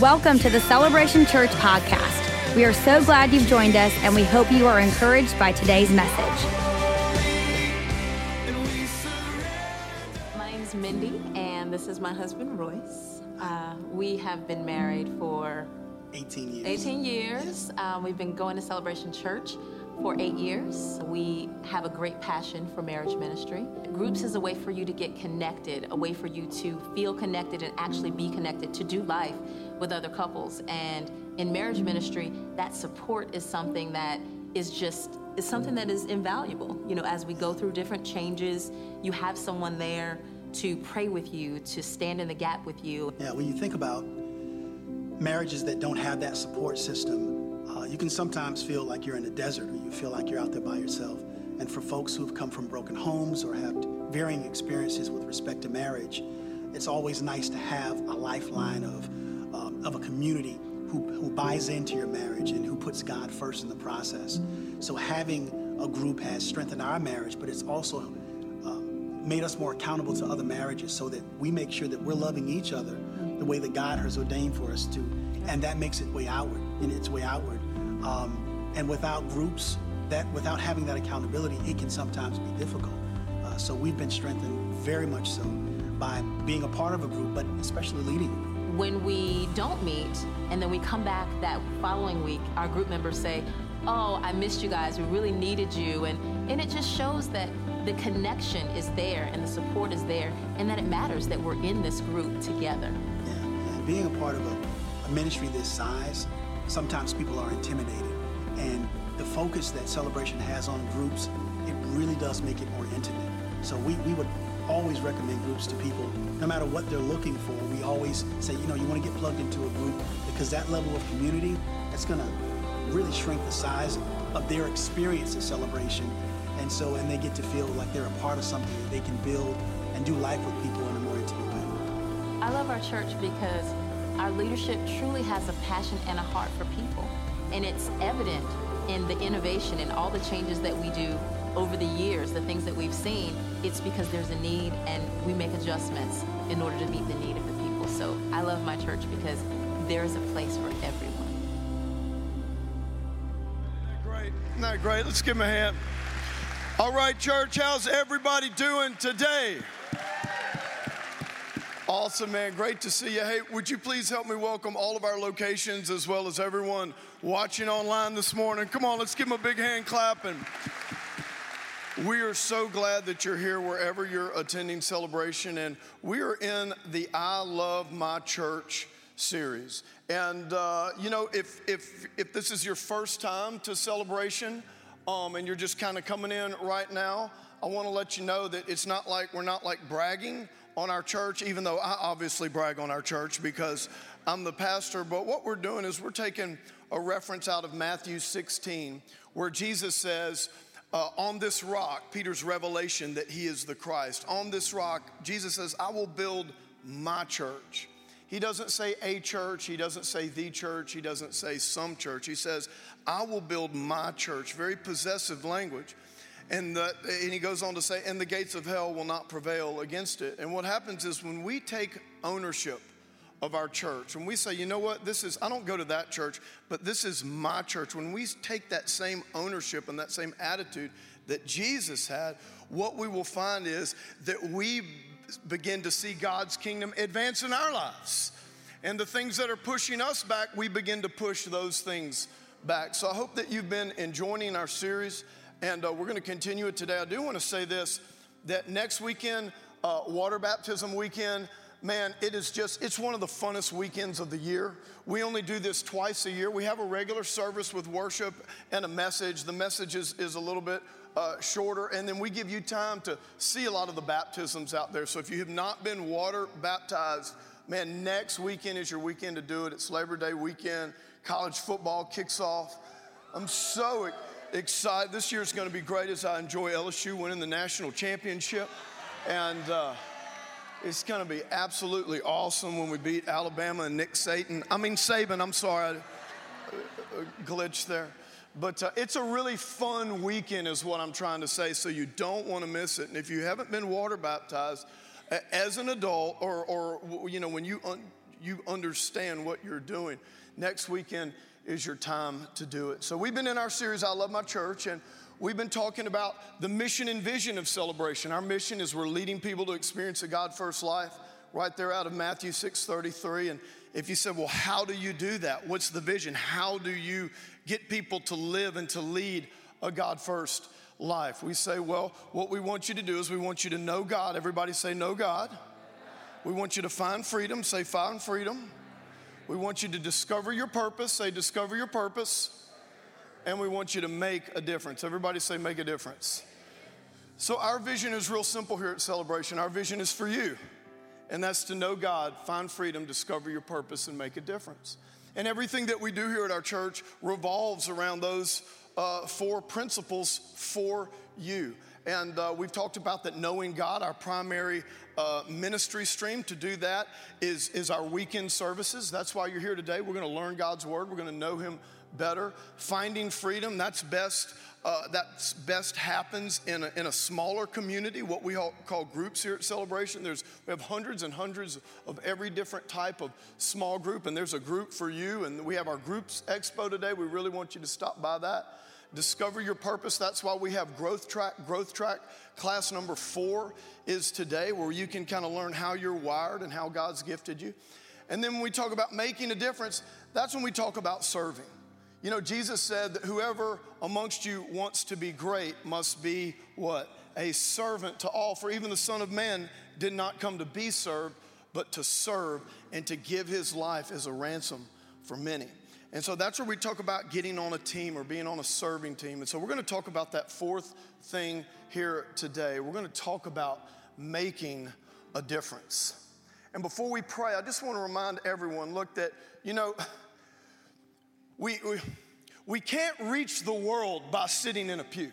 Welcome to the Celebration Church podcast. We are so glad you've joined us, and we hope you are encouraged by today's message. My name is Mindy, and this is my husband, Royce. Uh, we have been married for 18 years. 18 years. Um, we've been going to Celebration Church for eight years. We have a great passion for marriage ministry. Groups is a way for you to get connected, a way for you to feel connected and actually be connected, to do life with other couples. And in marriage ministry, that support is something that is just is something that is invaluable. You know, as we go through different changes, you have someone there to pray with you, to stand in the gap with you. Yeah, when you think about marriages that don't have that support system, you can sometimes feel like you're in a desert or you feel like you're out there by yourself. And for folks who've come from broken homes or have varying experiences with respect to marriage, it's always nice to have a lifeline of, um, of a community who, who buys into your marriage and who puts God first in the process. So having a group has strengthened our marriage, but it's also um, made us more accountable to other marriages so that we make sure that we're loving each other the way that God has ordained for us to. And that makes it way outward, in its way outward. Um, and without groups, that without having that accountability, it can sometimes be difficult. Uh, so we've been strengthened very much so by being a part of a group, but especially leading a group. When we don't meet and then we come back that following week, our group members say, Oh, I missed you guys. We really needed you. And, and it just shows that the connection is there and the support is there and that it matters that we're in this group together. Yeah, yeah. Being a part of a, a ministry this size, sometimes people are intimidated. And the focus that Celebration has on groups, it really does make it more intimate. So we, we would always recommend groups to people, no matter what they're looking for. We always say, you know, you want to get plugged into a group because that level of community, that's going to really shrink the size of their experience at Celebration. And so, and they get to feel like they're a part of something that they can build and do life with people in a more intimate way. I love our church because our leadership truly has a passion and a heart for people. And it's evident in the innovation and all the changes that we do over the years, the things that we've seen. It's because there's a need and we make adjustments in order to meet the need of the people. So I love my church because there is a place for everyone. Isn't that Great. Isn't that great? Let's give him a hand. All right, church, how's everybody doing today? Awesome, man. Great to see you. Hey, would you please help me welcome all of our locations as well as everyone watching online this morning? Come on, let's give them a big hand clap. And we are so glad that you're here wherever you're attending celebration. And we are in the I Love My Church series. And, uh, you know, if, if, if this is your first time to celebration um, and you're just kind of coming in right now, I want to let you know that it's not like we're not like bragging on our church, even though I obviously brag on our church because I'm the pastor. But what we're doing is we're taking a reference out of Matthew 16, where Jesus says, uh, On this rock, Peter's revelation that he is the Christ, on this rock, Jesus says, I will build my church. He doesn't say a church, he doesn't say the church, he doesn't say some church. He says, I will build my church. Very possessive language. And, the, and he goes on to say, and the gates of hell will not prevail against it. And what happens is when we take ownership of our church, when we say, you know what, this is, I don't go to that church, but this is my church, when we take that same ownership and that same attitude that Jesus had, what we will find is that we begin to see God's kingdom advance in our lives. And the things that are pushing us back, we begin to push those things back. So I hope that you've been enjoying our series and uh, we're going to continue it today. I do want to say this that next weekend, uh, water baptism weekend, man, it is just, it's one of the funnest weekends of the year. We only do this twice a year. We have a regular service with worship and a message. The message is, is a little bit uh, shorter, and then we give you time to see a lot of the baptisms out there. So if you have not been water baptized, man, next weekend is your weekend to do it. It's Labor Day weekend. College football kicks off. I'm so excited excited. This year is going to be great as I enjoy LSU winning the national championship. And uh, it's going to be absolutely awesome when we beat Alabama and Nick Saban. I mean, Saban, I'm sorry, I, uh, glitched there. But uh, it's a really fun weekend, is what I'm trying to say, so you don't want to miss it. And if you haven't been water baptized, as an adult, or, or you know, when you you understand what you're doing. Next weekend is your time to do it. So we've been in our series, I Love My Church, and we've been talking about the mission and vision of celebration. Our mission is we're leading people to experience a God first life, right there out of Matthew 6:33. And if you said, well, how do you do that? What's the vision? How do you get people to live and to lead a God first life? We say, well, what we want you to do is we want you to know God. Everybody say, know God. We want you to find freedom. Say, find freedom. We want you to discover your purpose. Say, discover your purpose. And we want you to make a difference. Everybody say, make a difference. So, our vision is real simple here at Celebration. Our vision is for you, and that's to know God, find freedom, discover your purpose, and make a difference. And everything that we do here at our church revolves around those uh, four principles for you. And uh, we've talked about that knowing God, our primary uh, ministry stream to do that is, is our weekend services. That's why you're here today. We're going to learn God's word, we're going to know Him better. Finding freedom, that's best. Uh, that's best happens in a, in a smaller community, what we call groups here at Celebration. There's, we have hundreds and hundreds of every different type of small group, and there's a group for you. And we have our Groups Expo today. We really want you to stop by that discover your purpose. That's why we have Growth Track. Growth Track class number four is today, where you can kind of learn how you're wired and how God's gifted you. And then when we talk about making a difference, that's when we talk about serving. You know, Jesus said that whoever amongst you wants to be great must be what? A servant to all. For even the Son of Man did not come to be served, but to serve and to give his life as a ransom for many. And so that's where we talk about getting on a team or being on a serving team. And so we're going to talk about that fourth thing here today. We're going to talk about making a difference. And before we pray, I just want to remind everyone look, that, you know, we, we, we can't reach the world by sitting in a pew.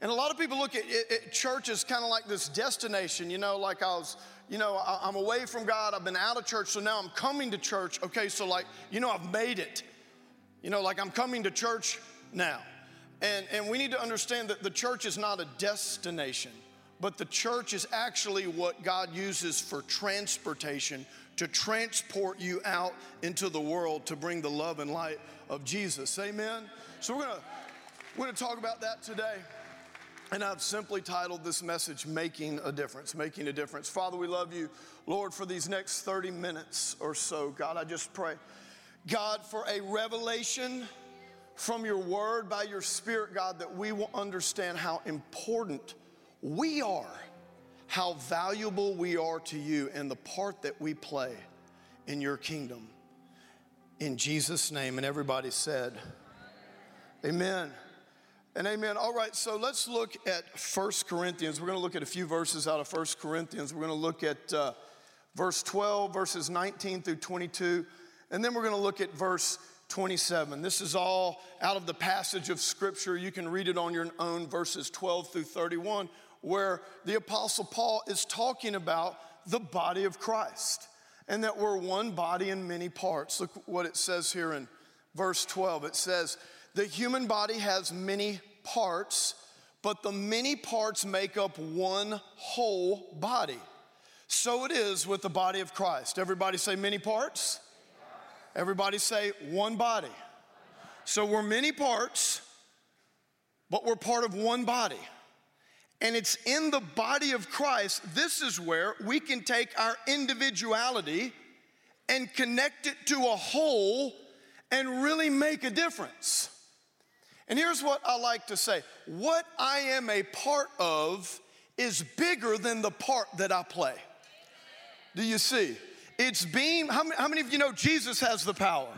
And a lot of people look at, at church as kind of like this destination, you know, like I was you know, I, am away from God, I've been out of church, so now I'm coming to church. Okay, so like, you know, I've made it. You know, like I'm coming to church now. And, and we need to understand that the church is not a destination, but the church is actually what God uses for transportation to transport you out into the world to bring the love and light of Jesus. Amen? So we're gonna, we're gonna talk about that today. And I've simply titled this message, Making a Difference. Making a Difference. Father, we love you, Lord, for these next 30 minutes or so. God, I just pray, God, for a revelation from your word by your spirit, God, that we will understand how important we are, how valuable we are to you, and the part that we play in your kingdom. In Jesus' name. And everybody said, Amen. And amen. All right, so let's look at First Corinthians. We're going to look at a few verses out of First Corinthians. We're going to look at uh, verse 12, verses 19 through 22, and then we're going to look at verse 27. This is all out of the passage of Scripture. You can read it on your own, verses 12 through 31, where the Apostle Paul is talking about the body of Christ and that we're one body in many parts. Look what it says here in verse 12. It says, The human body has many parts, but the many parts make up one whole body. So it is with the body of Christ. Everybody say many parts. Everybody say one body. So we're many parts, but we're part of one body. And it's in the body of Christ, this is where we can take our individuality and connect it to a whole and really make a difference. And here's what I like to say what I am a part of is bigger than the part that I play. Do you see? It's being, how many, how many of you know Jesus has the power?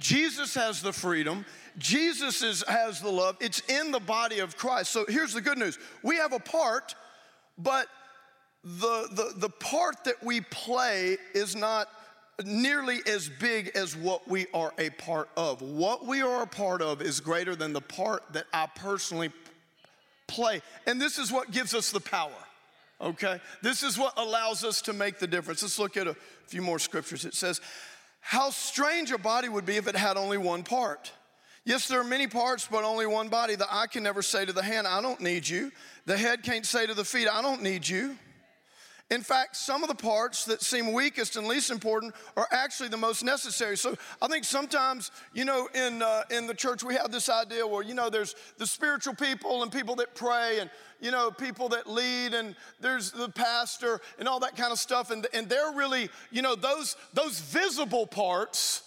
Jesus has the freedom. Jesus is, has the love. It's in the body of Christ. So here's the good news we have a part, but the, the, the part that we play is not nearly as big as what we are a part of. What we are a part of is greater than the part that I personally play. And this is what gives us the power, okay? This is what allows us to make the difference. Let's look at a few more scriptures. It says, How strange a body would be if it had only one part. Yes, there are many parts, but only one body. The eye can never say to the hand, I don't need you. The head can't say to the feet, I don't need you. In fact, some of the parts that seem weakest and least important are actually the most necessary. So I think sometimes, you know, in, uh, in the church we have this idea where, you know, there's the spiritual people and people that pray and, you know, people that lead and there's the pastor and all that kind of stuff. And, and they're really, you know, those, those visible parts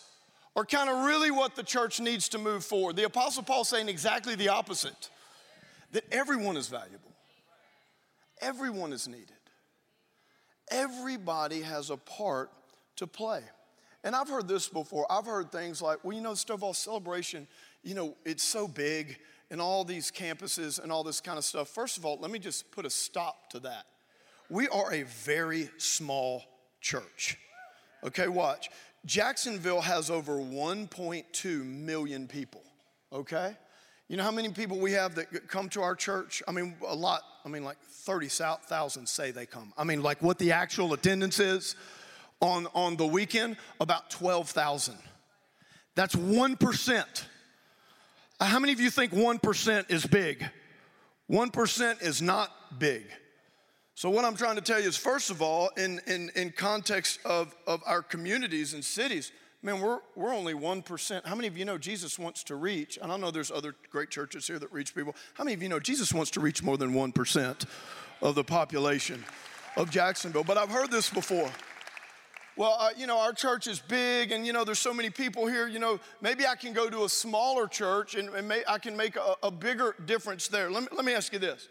are kind of really what the church needs to move forward. The Apostle Paul saying exactly the opposite that everyone is valuable, everyone is needed everybody has a part to play. And I've heard this before. I've heard things like, well, you know, Stovall Celebration, you know, it's so big and all these campuses and all this kind of stuff. First of all, let me just put a stop to that. We are a very small church. Okay, watch. Jacksonville has over 1.2 million people, okay? You know how many people we have that come to our church? I mean, a lot. I mean, like 30,000 say they come. I mean, like what the actual attendance is on, on the weekend, about 12,000. That's 1%. Uh, how many of you think 1% is big? 1% is not big. So, what I'm trying to tell you is, first of all, in, in, in context of, of our communities and cities, man, we're, we're only 1%. How many of you know Jesus wants to reach, and I know there's other great churches here that reach people. How many of you know Jesus wants to reach more than 1% of the population of Jacksonville? But I've heard this before. Well, uh, you know, our church is big and, you know, there's so many people here, you know, maybe I can go to a smaller church and, and may, I can make a, a bigger difference there. Let me, let me ask you this.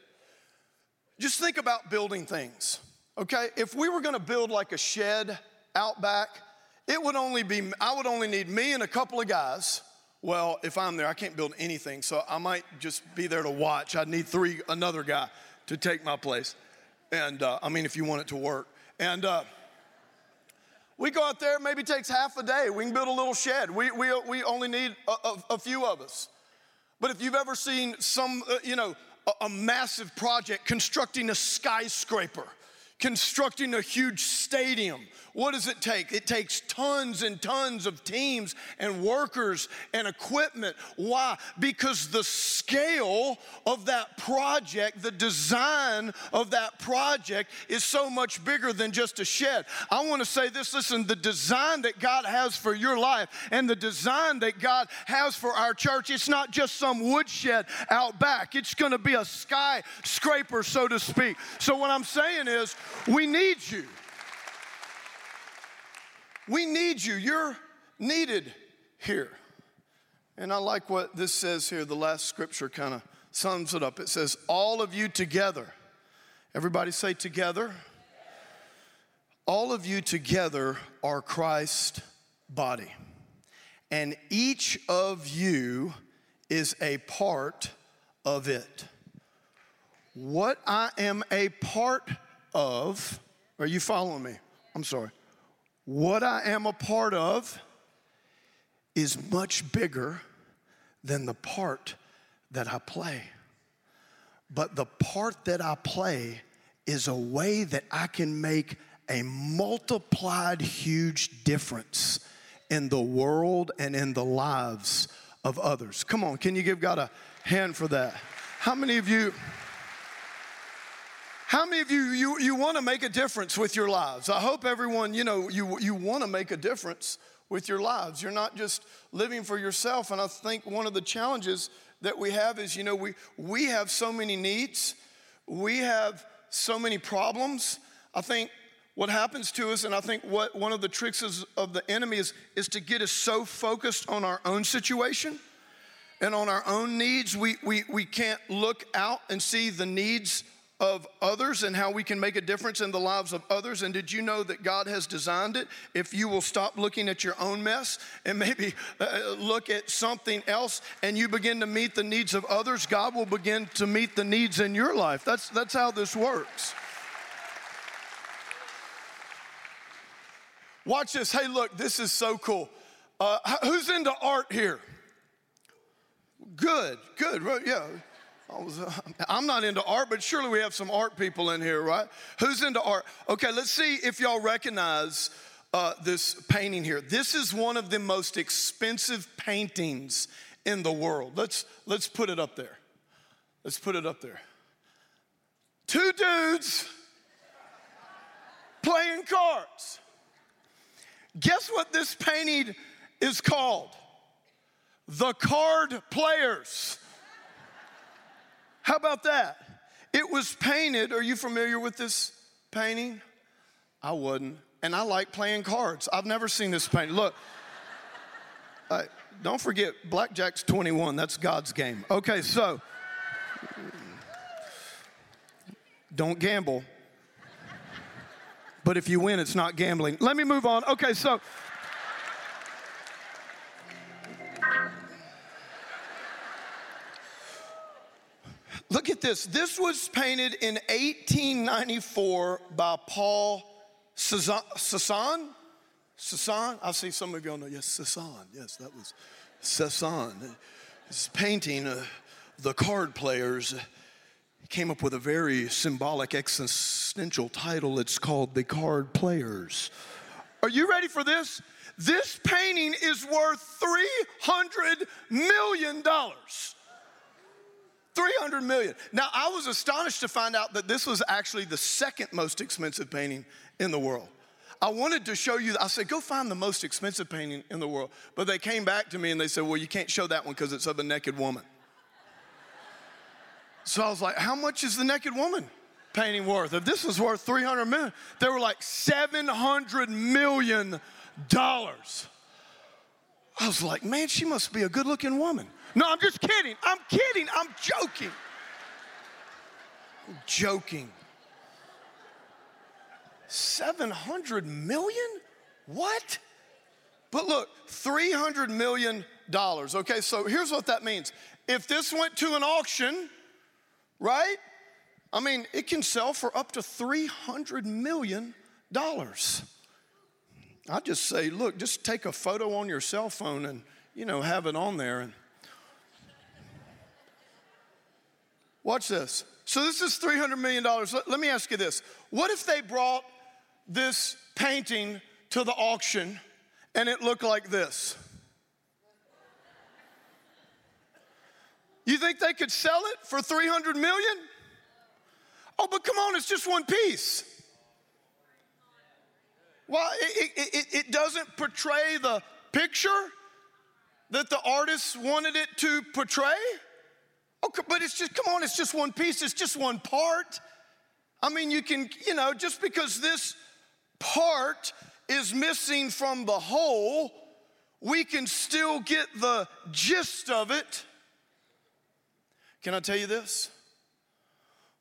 Just think about building things, okay? If we were gonna build like a shed out back, it would only be, I would only need me and a couple of guys. Well, if I'm there, I can't build anything, so I might just be there to watch. I'd need three, another guy to take my place. And uh, I mean, if you want it to work. And uh, we go out there, maybe takes half a day. We can build a little shed. We, we, we only need a, a, a few of us. But if you've ever seen some, uh, you know, a, a massive project constructing a skyscraper, constructing a huge stadium. What does it take? It takes tons and tons of teams and workers and equipment. Why? Because the scale of that project, the design of that project is so much bigger than just a shed. I want to say this listen, the design that God has for your life and the design that God has for our church, it's not just some woodshed out back, it's going to be a skyscraper, so to speak. So, what I'm saying is, we need you. We need you. You're needed here. And I like what this says here. The last scripture kind of sums it up. It says, All of you together. Everybody say together. All of you together are Christ's body. And each of you is a part of it. What I am a part of, are you following me? I'm sorry. What I am a part of is much bigger than the part that I play. But the part that I play is a way that I can make a multiplied huge difference in the world and in the lives of others. Come on, can you give God a hand for that? How many of you? How many of you, you, you want to make a difference with your lives? I hope everyone, you know, you, you want to make a difference with your lives. You're not just living for yourself. And I think one of the challenges that we have is, you know, we, we have so many needs, we have so many problems. I think what happens to us, and I think what one of the tricks is, of the enemy is, is to get us so focused on our own situation and on our own needs, we, we, we can't look out and see the needs of others and how we can make a difference in the lives of others. And did you know that God has designed it? If you will stop looking at your own mess and maybe uh, look at something else and you begin to meet the needs of others, God will begin to meet the needs in your life. That's, that's how this works. Watch this. Hey, look, this is so cool. Uh, who's into art here? Good, good. Yeah. I was, uh, I'm not into art, but surely we have some art people in here, right? Who's into art? Okay, let's see if y'all recognize uh, this painting here. This is one of the most expensive paintings in the world. Let's, let's put it up there. Let's put it up there. Two dudes playing cards. Guess what this painting is called? The Card Players. How about that? It was painted. Are you familiar with this painting? I wasn't. And I like playing cards. I've never seen this painting. Look, don't forget, Blackjack's 21. That's God's game. Okay, so don't gamble. But if you win, it's not gambling. Let me move on. Okay, so. This. This was painted in 1894 by Paul Cezanne. Cezanne? I see some of y'all know. Yes, Cezanne. Yes, that was Cezanne. This painting, uh, the card players, came up with a very symbolic, existential title. It's called The Card Players. Are you ready for this? This painting is worth $300 million. 300 million. Now, I was astonished to find out that this was actually the second most expensive painting in the world. I wanted to show you, I said, go find the most expensive painting in the world. But they came back to me and they said, well, you can't show that one because it's of a naked woman. So I was like, how much is the naked woman painting worth? If this was worth 300 million, they were like 700 million dollars. I was like, man, she must be a good looking woman. No, I'm just kidding. I'm kidding. I'm joking. I'm joking. 700 million? What? But look, 300 million dollars. Okay, so here's what that means. If this went to an auction, right? I mean, it can sell for up to 300 million dollars. I just say, look, just take a photo on your cell phone and, you know, have it on there and Watch this. So this is $300 million. Let, let me ask you this. What if they brought this painting to the auction and it looked like this? You think they could sell it for 300 million? Oh, but come on, it's just one piece. Well, it, it, it, doesn't portray the picture that the artist wanted it to portray. Oh, but it's just, come on, it's just one piece, it's just one part. I mean, you can, you know, just because this part is missing from the whole, we can still get the gist of it. Can I tell you this?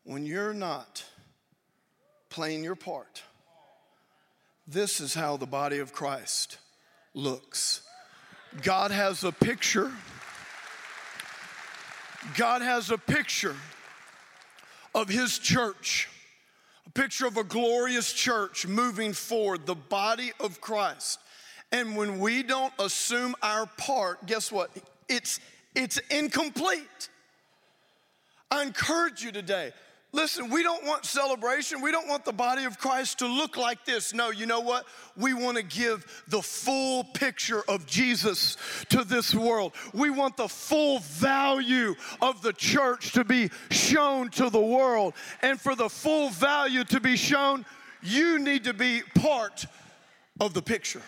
When you're not playing your part, this is how the body of Christ looks. God has a picture God has a picture of His church, a picture of a glorious church moving forward, the body of Christ. And when we don't assume our part, guess what? It's, it's incomplete. I encourage you today Listen, we don't want celebration. We don't want the body of Christ to look like this. No, you know what? We want to give the full picture of Jesus to this world. We want the full value of the church to be shown to the world. And for the full value to be shown, you need to be part of the picture.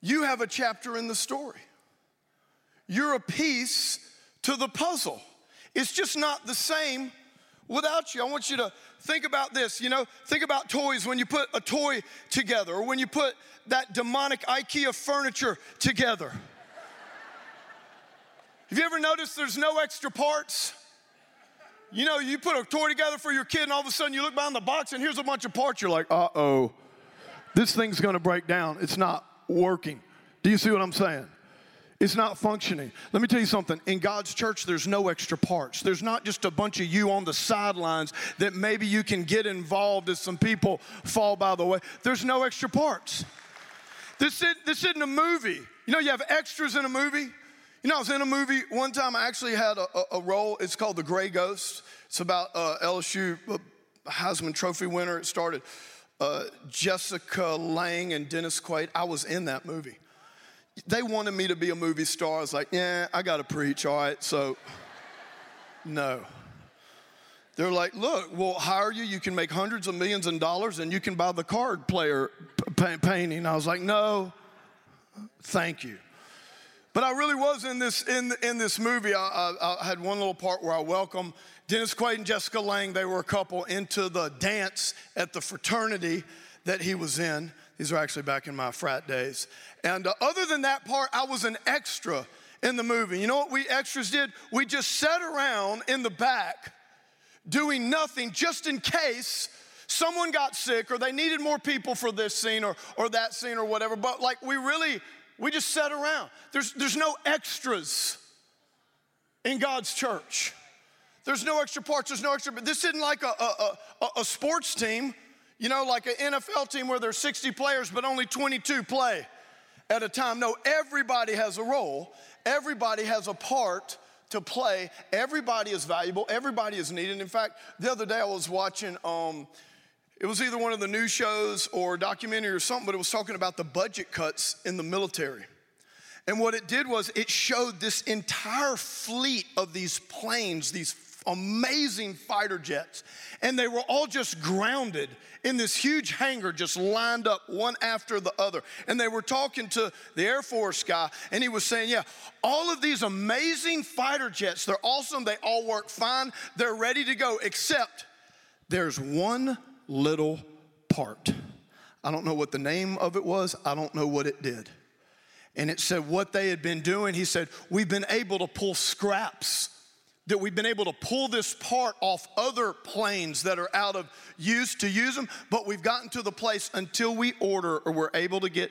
You have a chapter in the story, you're a piece to the puzzle. It's just not the same without you. I want you to think about this. You know, think about toys when you put a toy together or when you put that demonic IKEA furniture together. Have you ever noticed there's no extra parts? You know, you put a toy together for your kid, and all of a sudden you look behind the box, and here's a bunch of parts. You're like, uh oh, this thing's gonna break down. It's not working. Do you see what I'm saying? It's not functioning. Let me tell you something. In God's church, there's no extra parts. There's not just a bunch of you on the sidelines that maybe you can get involved as some people fall by the way. There's no extra parts. This, is, this isn't a movie. You know, you have extras in a movie. You know, I was in a movie one time. I actually had a, a, a role. It's called The Gray Ghost. It's about uh, LSU uh, Heisman Trophy winner. It started uh, Jessica Lange and Dennis Quaid. I was in that movie they wanted me to be a movie star. I was like, yeah, I got to preach, all right, so no. they're like, look, we'll hire you. You can make hundreds of millions of dollars and you can buy the card player p- painting. I was like, no, thank you. But I really was in this, in, in this movie. I, I, I had one little part where I welcome Dennis Quaid and Jessica Lange. They were a couple into the dance at the fraternity that he was in. These are actually back in my frat days. And uh, other than that part, I was an extra in the movie. You know what we extras did? We just sat around in the back doing nothing just in case someone got sick or they needed more people for this scene or, or that scene or whatever. But like we really, we just sat around. There's, there's no extras in God's church. There's no extra parts, there's no extra, but this isn't like a, a, a, a sports team you know, like an NFL team where there's 60 players, but only 22 play at a time. No, everybody has a role, everybody has a part to play. Everybody is valuable, everybody is needed. In fact, the other day I was watching, um, it was either one of the news shows or documentary or something, but it was talking about the budget cuts in the military. And what it did was it showed this entire fleet of these planes, these amazing fighter jets, and they were all just grounded in this huge hangar, just lined up one after the other. And they were talking to the Air Force guy, and he was saying, Yeah, all of these amazing fighter jets, they're awesome, they all work fine, they're ready to go, except there's one little part. I don't know what the name of it was, I don't know what it did. And it said what they had been doing. He said, We've been able to pull scraps that we've been able to pull this part off other planes that are out of use to use them, but we've gotten to the place until we order or we're able to get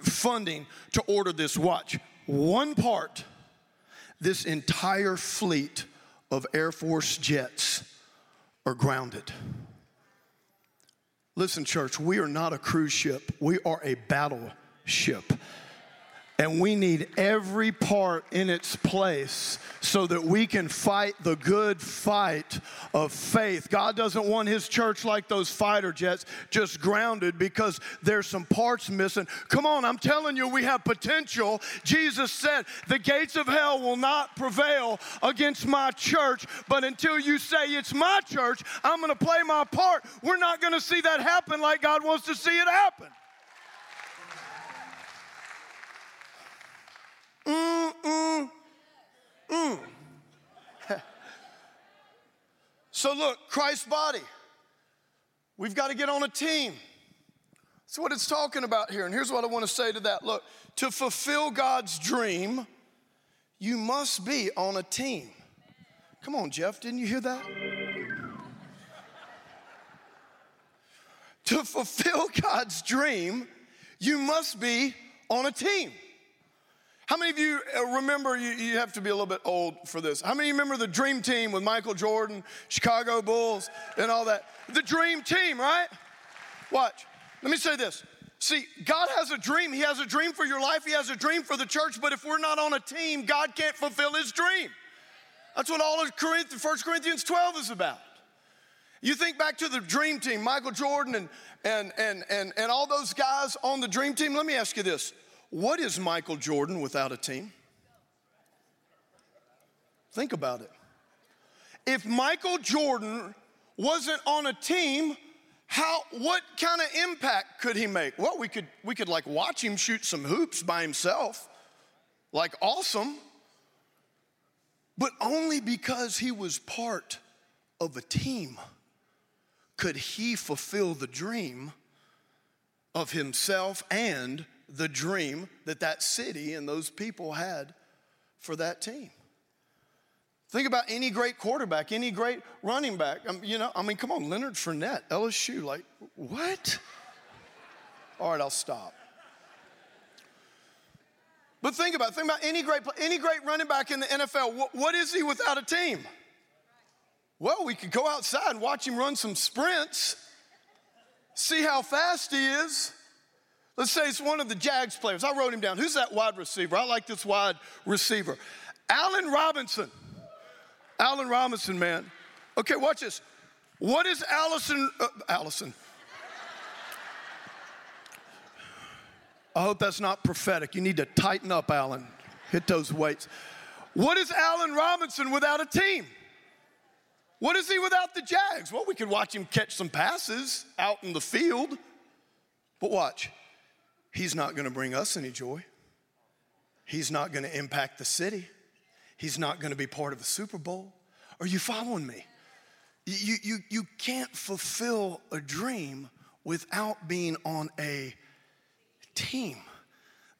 funding to order this watch. One part, this entire fleet of Air Force jets are grounded. Listen, church, we are not a cruise ship, we are a battleship. And we need every part in its place so that we can fight the good fight of faith. God doesn't want His church like those fighter jets, just grounded because there's some parts missing. Come on, I'm telling you, we have potential. Jesus said, The gates of hell will not prevail against my church, but until you say it's my church, I'm gonna play my part. We're not gonna see that happen like God wants to see it happen. Mm, mm, mm. so, look, Christ's body. We've got to get on a team. That's what it's talking about here. And here's what I want to say to that look, to fulfill God's dream, you must be on a team. Come on, Jeff, didn't you hear that? to fulfill God's dream, you must be on a team. How many of you uh, remember, you, you, have to be a little bit old for this. How many of you remember the dream team with Michael Jordan, Chicago Bulls, and all that? The dream team, right? Watch. Let me say this. See, God has a dream. He has a dream for your life. He has a dream for the church. But if we're not on a team, God can't fulfill his dream. That's what all of Corinthians, 1 Corinthians 12 is about. You think back to the dream team, Michael Jordan and, and, and, and, and all those guys on the dream team. Let me ask you this what is Michael Jordan without a team? Think about it. If Michael Jordan wasn't on a team, how what kind of impact could he make? Well, we could we could like watch him shoot some hoops by himself. Like awesome. But only because he was part of a team could he fulfill the dream of himself and the dream that that city and those people had for that team. Think about any great quarterback, any great running back. Um, you know, I mean, come on, Leonard Fournette, LSU, like, what? All right, I'll stop. But think about think about any great any great running back in the NFL. What, what is he without a team? Well, we could go outside and watch him run some sprints, see how fast he is. Let's say it's one of the Jags players. I wrote him down. Who's that wide receiver? I like this wide receiver. Allen Robinson. Allen Robinson, man. Okay, watch this. What is Allison? Uh, Allison. I hope that's not prophetic. You need to tighten up, Allen. Hit those weights. What is Allen Robinson without a team? What is he without the Jags? Well, we could watch him catch some passes out in the field. But watch, he's not going to bring us any joy. He's not going to impact the city. He's not going to be part of the Super Bowl. Are you following me? You, you, you can't fulfill a dream without being on a team.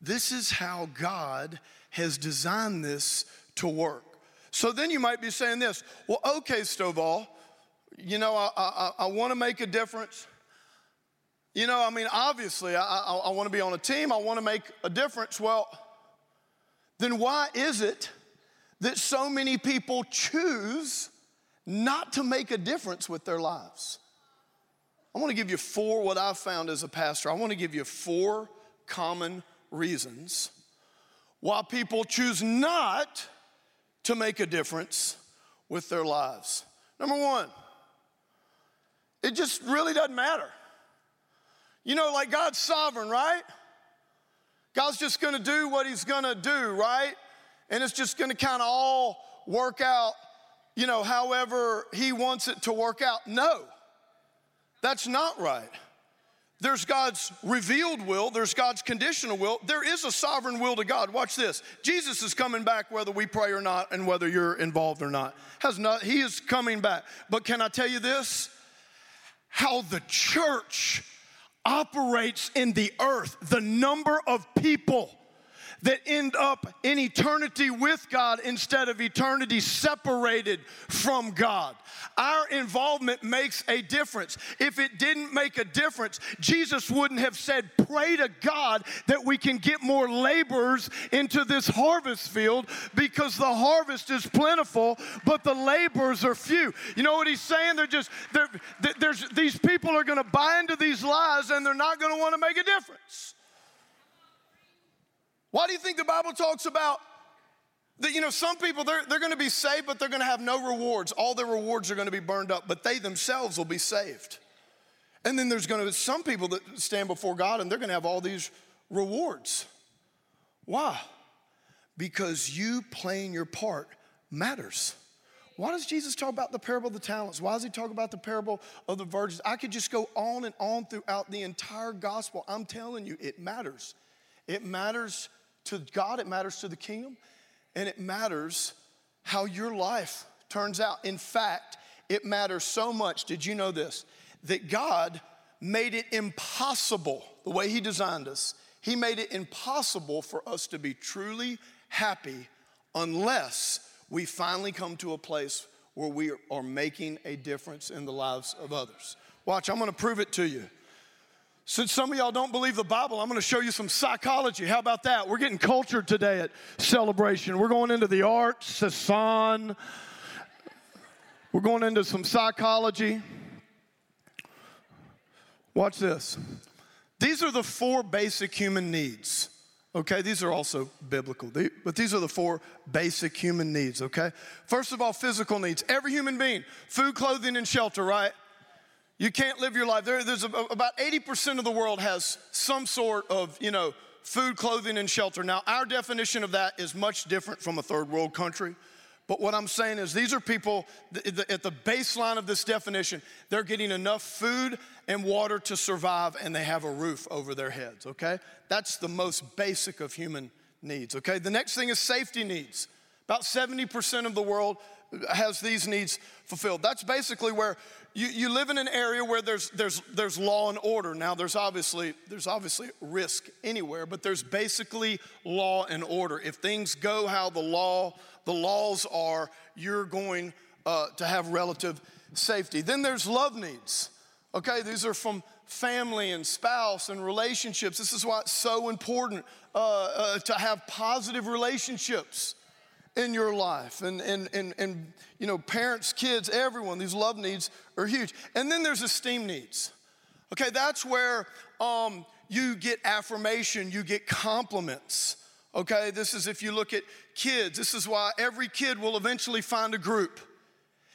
This is how God has designed this to work. So then you might be saying this well, okay, Stovall, you know, I, I, I want to make a difference. You know, I mean, obviously, I, I, I want to be on a team, I want to make a difference. Well, then why is it that so many people choose not to make a difference with their lives? I want to give you four, what I've found as a pastor, I want to give you four common reasons why people choose not to make a difference with their lives. Number one, it just really doesn't matter. You know, like God's sovereign, right? God's just gonna do what He's gonna do, right? And it's just gonna kind of all work out, you know, however He wants it to work out. No, that's not right. There's God's revealed will, there's God's conditional will. There is a sovereign will to God. Watch this. Jesus is coming back whether we pray or not and whether you're involved or not. Has not he is coming back. But can I tell you this? How the church operates in the earth, the number of people that end up in eternity with God instead of eternity separated from God. Our involvement makes a difference. If it didn't make a difference, Jesus wouldn't have said, Pray to God that we can get more laborers into this harvest field because the harvest is plentiful, but the laborers are few. You know what he's saying? They're just, they're, there's, these people are going to buy into these lies and they're not going to want to make a difference. Why do you think the Bible talks about that, you know, some people, they're, they're going to be saved, but they're going to have no rewards. All their rewards are going to be burned up, but they themselves will be saved. And then there's going to be some people that stand before God and they're going to have all these rewards. Why? Because you playing your part matters. Why does Jesus talk about the parable of the talents? Why does he talk about the parable of the virgins? I could just go on and on throughout the entire gospel. I'm telling you, it matters. It matters to God, it matters to the kingdom, and it matters how your life turns out. In fact, it matters so much. Did you know this? That God made it impossible, the way He designed us, He made it impossible for us to be truly happy unless we finally come to a place where we are making a difference in the lives of others. Watch, I'm gonna prove it to you. Since some of y'all don't believe the Bible, I'm going to show you some psychology. How about that? We're getting cultured today at celebration. We're going into the arts, Cezanne. We're going into some psychology. Watch this. These are the four basic human needs. Okay, these are also biblical, but these are the four basic human needs, okay? First of all, physical needs. Every human being, food, clothing, and shelter, right? You can't live your life. There, there's a, about 80% of the world has some sort of, you know, food, clothing, and shelter. Now, our definition of that is much different from a third world country. But what I'm saying is, these are people at the baseline of this definition, they're getting enough food and water to survive and they have a roof over their heads, okay? That's the most basic of human needs, okay? The next thing is safety needs. About 70% of the world has these needs fulfilled. That's basically where you, you live in an area where there's, there's, there's law and order. Now, there's obviously, there's obviously risk anywhere, but there's basically law and order. If things go how the law, the laws are, you're going uh, to have relative safety. Then there's love needs. Okay, these are from family and spouse and relationships. This is why it's so important uh, uh, to have positive relationships in your life. And, and, and, and, you know, parents, kids, everyone, these love needs are huge. And then there's esteem needs. Okay, that's where um, you get affirmation, you get compliments. Okay, this is if you look at kids, this is why every kid will eventually find a group.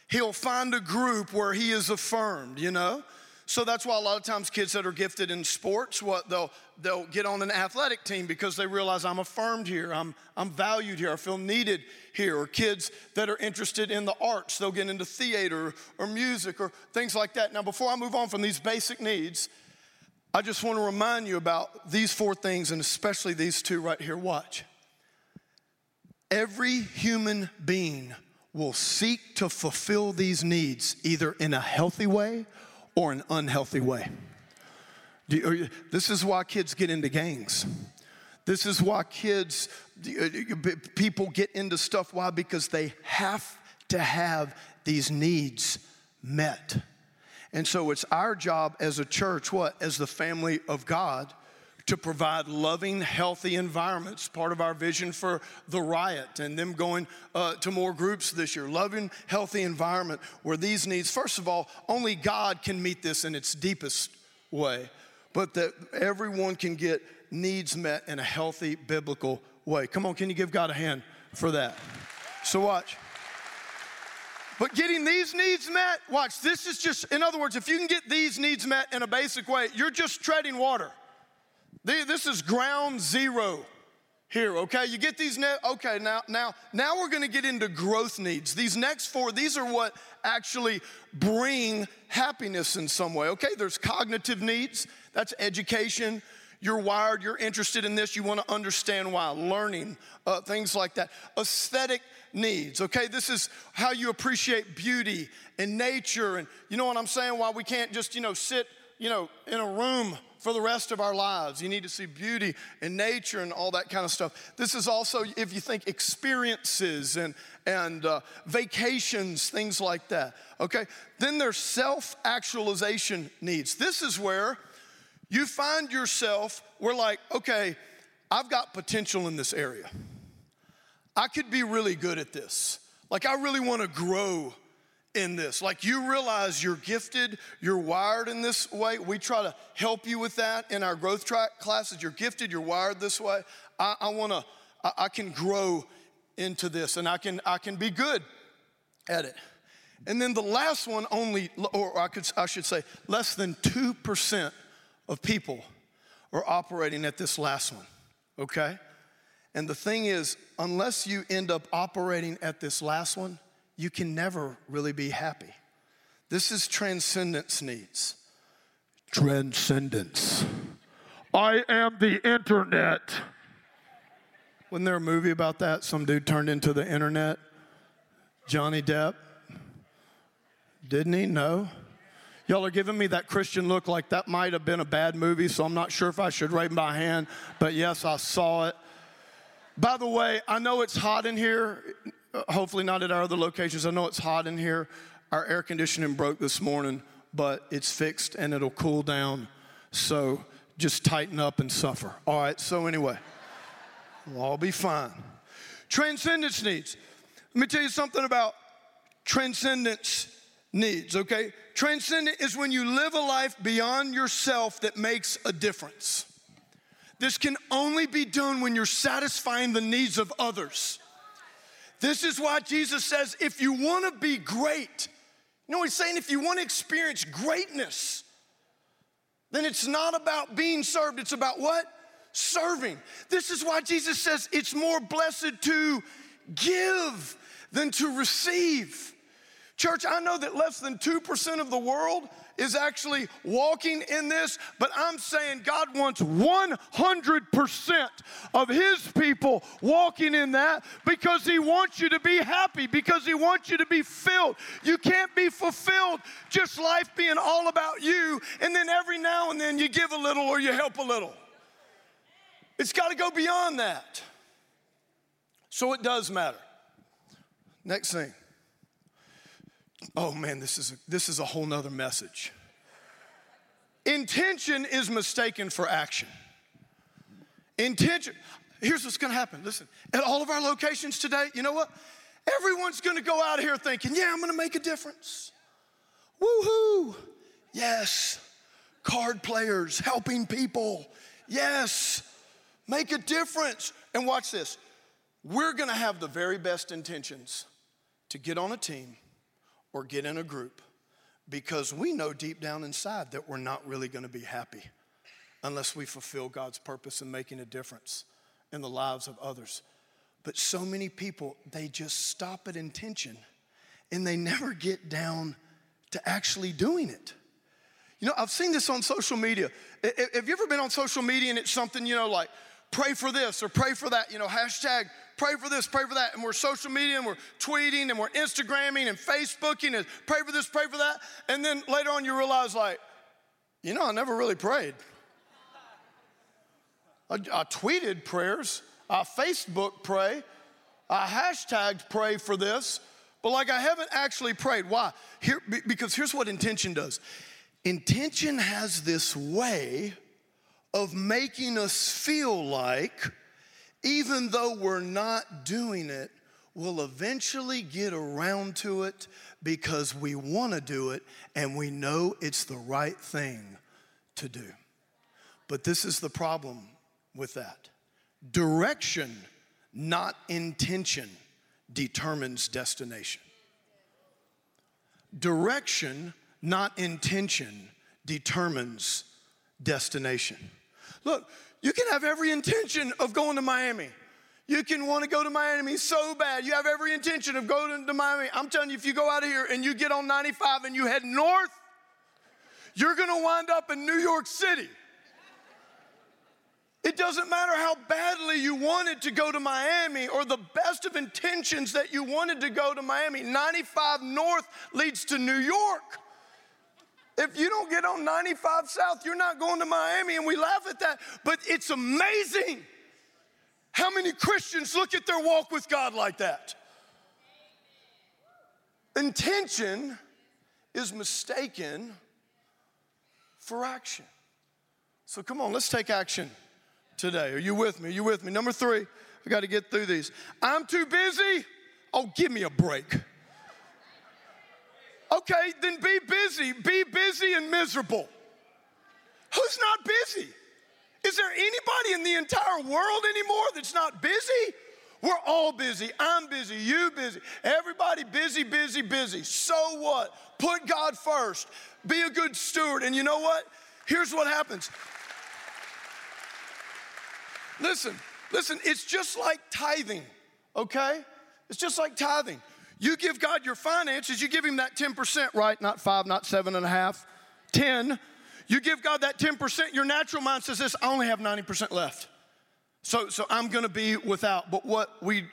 He'll find a group where he is affirmed, you know? So that's why a lot of times kids that are gifted in sports, what they'll they'll get on an athletic team because they realize I'm affirmed here, I'm I'm valued here, I feel needed here. Or kids that are interested in the arts, they'll get into theater or music or things like that. Now, before I move on from these basic needs, I just want to remind you about these four things and especially these two right here. Watch. Every human being will seek to fulfill these needs either in a healthy way or an unhealthy way. You, this is why kids get into gangs. This is why kids, people get into stuff. Why? Because they have to have these needs met. And so it's our job as a church, what? As the family of God, to provide loving, healthy environments. Part of our vision for the riot and them going uh, to more groups this year. Loving, healthy environment where these needs, first of all, only God can meet this in its deepest way, but that everyone can get needs met in a healthy, biblical way. Come on, can you give God a hand for that? So, watch. But getting these needs met, watch, this is just, in other words, if you can get these needs met in a basic way, you're just treading water. This is ground zero here, okay? You get these ne- okay, now now now we're to get into growth needs. These next four, these are what actually bring happiness in some way. Okay, there's cognitive needs, that's education. You're wired, you're interested in this, you want to understand why, learning, uh, things like that. Aesthetic needs, okay? This is how you appreciate beauty and nature. And you know what I'm saying? Why we can't just, you know, sit, you know, in a room for the rest of our lives. You need to see beauty and nature and all that kind of stuff. This is also, if you think experiences and, and uh, vacations, things like that, okay? Then there's self actualization needs. This is where you find yourself, we're like, okay, I've got potential in this area. I could be really good at this. Like, I really wanna grow in this. Like you realize you're gifted, you're wired in this way. We try to help you with that in our growth track classes. You're gifted, you're wired this way. I, I wanna, I, I can grow into this and I can, I can be good at it. And then the last one only, or I, could, I should say, less than 2% of people are operating at this last one, okay? And the thing is, unless you end up operating at this last one, you can never really be happy. This is transcendence needs. Transcendence. I am the internet. Wasn't there a movie about that? Some dude turned into the internet. Johnny Depp. Didn't he? No. Y'all are giving me that Christian look like that might have been a bad movie, so I'm not sure if I should raise my hand, but yes, I saw it. By the way, I know it's hot in here. Uh, hopefully not at our other locations. I know it's hot in here. Our air conditioning broke this morning, but it's fixed and it'll cool down. So just tighten up and suffer. All right, so anyway, we'll all be fine. Transcendence needs. Let me tell you something about transcendence needs, okay? Transcendent is when you live a life beyond yourself that makes a difference. This can only be done when you're satisfying the needs of others. This is why Jesus says if you want to be great, you know, he's saying if you want to experience greatness, then it's not about being served, it's about what? Serving. This is why Jesus says it's more blessed to give than to receive. Church, I know that less than 2% of the world is actually walking in this, but I'm saying God wants 100% of His people walking in that because He wants you to be happy, because He wants you to be filled. You can't be fulfilled just life being all about you, and then every now and then you give a little or you help a little. It's got to go beyond that. So it does matter. Next thing. Oh man, this is a, this is a whole nother message. Intention is mistaken for action. Intention, here's what's gonna happen. Listen, at all of our locations today, you know what? Everyone's gonna go out here thinking, yeah, I'm gonna make a difference. Woohoo! Yes. Card players helping people. Yes. Make a difference. And watch this. We're gonna have the very best intentions to get on a team or get in a group because we know deep down inside that we're not really going to be happy unless we fulfill God's purpose in making a difference in the lives of others. But so many people, they just stop at intention and they never get down to actually doing it. You know, I've seen this on social media. Have you ever been on social media and it's something, you know, like pray for this or pray for that, you know, hashtag pray for this, pray for that. And we're social media and we're tweeting and we're Instagramming and Facebooking and pray for this, pray for that. And then later on you realize, like, you know, I never really prayed. I, I tweeted prayers, I Facebook pray, I hashtagged pray for this, but like I haven't actually prayed. Why? Here, because here's what intention does intention has this way of making us feel like, even though we're not doing it, we'll eventually get around to it because we want to do it and we know it's the right thing to do. But this is the problem with that direction, not intention, determines destination. Direction, not intention, determines destination. Look, you can have every intention of going to Miami. You can want to go to Miami so bad. You have every intention of going to Miami. I'm telling you, if you go out of here and you get on 95 and you head north, you're going to wind up in New York City. It doesn't matter how badly you wanted to go to Miami or the best of intentions that you wanted to go to Miami. 95 North leads to New York. If you don't get on 95 South, you're not going to Miami, and we laugh at that. But it's amazing how many Christians look at their walk with God like that. Intention is mistaken for action. So come on, let's take action today. Are you with me? Are you with me? Number three, I got to get through these. I'm too busy. Oh, give me a break. Okay, then be busy. Be busy and miserable. Who's not busy? Is there anybody in the entire world anymore that's not busy? We're all busy. I'm busy. You busy. Everybody busy, busy, busy. So what? Put God first. Be a good steward. And you know what? Here's what happens. Listen, listen, it's just like tithing, okay? It's just like tithing. You give God your finances, you give Him that 10%, right? Not five, not seven and a half, 10. You give God that 10%, your natural mind says this I only have 90% left. So, so I'm gonna be without. But what we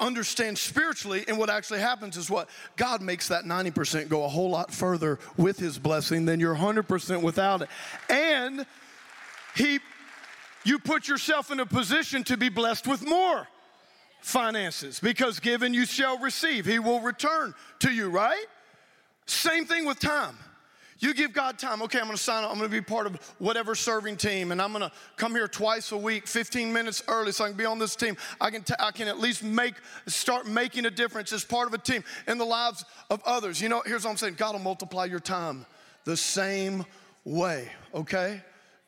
understand spiritually and what actually happens is what God makes that 90% go a whole lot further with His blessing than your 100% without it. And He, you put yourself in a position to be blessed with more finances because given you shall receive. He will return to you, right? Same thing with time. You give God time. Okay, I'm gonna sign up. I'm gonna be part of whatever serving team, and I'm gonna come here twice a week, 15 minutes early, so I can be on this team. I can, t- I can at least make, start making a difference as part of a team in the lives of others. You know, here's what I'm saying God will multiply your time the same way, okay?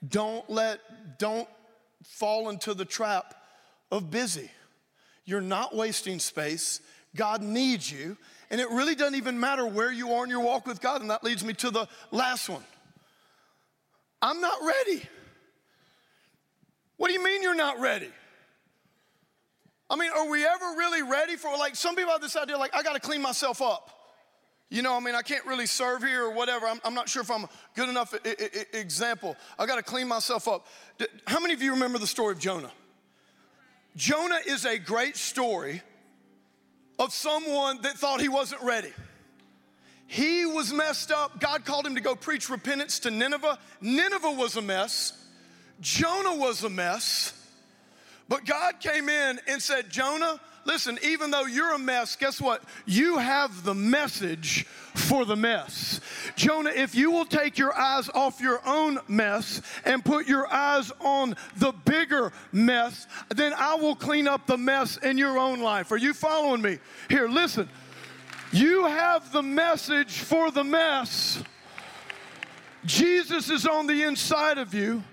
Don't let, don't fall into the trap of busy. You're not wasting space. God needs you. And it really doesn't even matter where you are in your walk with God. And that leads me to the last one I'm not ready. What do you mean you're not ready? I mean, are we ever really ready for, like, some people have this idea, like, I gotta clean myself up. You know, I mean, I can't really serve here or whatever. I'm, I'm not sure if I'm a good enough I- I- example. I gotta clean myself up. How many of you remember the story of Jonah? Jonah is a great story of someone that thought he wasn't ready. He was messed up. God called him to go preach repentance to Nineveh. Nineveh was a mess. Jonah was a mess. But God came in and said, Jonah, listen, even though you're a mess, guess what? You have the message for the mess. Jonah, if you will take your eyes off your own mess and put your eyes on the bigger mess, then I will clean up the mess in your own life. Are you following me? Here, listen. You have the message for the mess. Jesus is on the inside of you.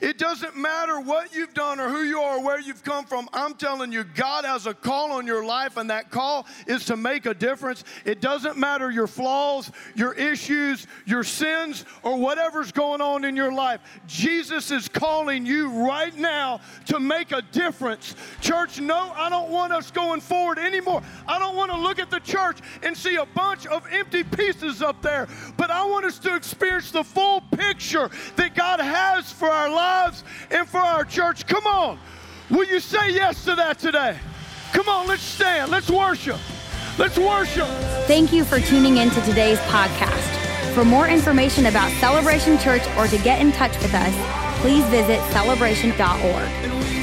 It doesn't matter what you've done or who you are or where you've come from. I'm telling you, God has a call on your life, and that call is to make a difference. It doesn't matter your flaws, your issues, your sins, or whatever's going on in your life. Jesus is calling you right now to make a difference. Church, no, I don't want us going forward anymore. I don't want to look at the church and see a bunch of empty pieces up there, but I want us to experience the full picture that God has for our lives and for our church. Come on. Will you say yes to that today? Come on, let's stand. Let's worship. Let's worship. Thank you for tuning in to today's podcast. For more information about Celebration Church or to get in touch with us, please visit celebration.org.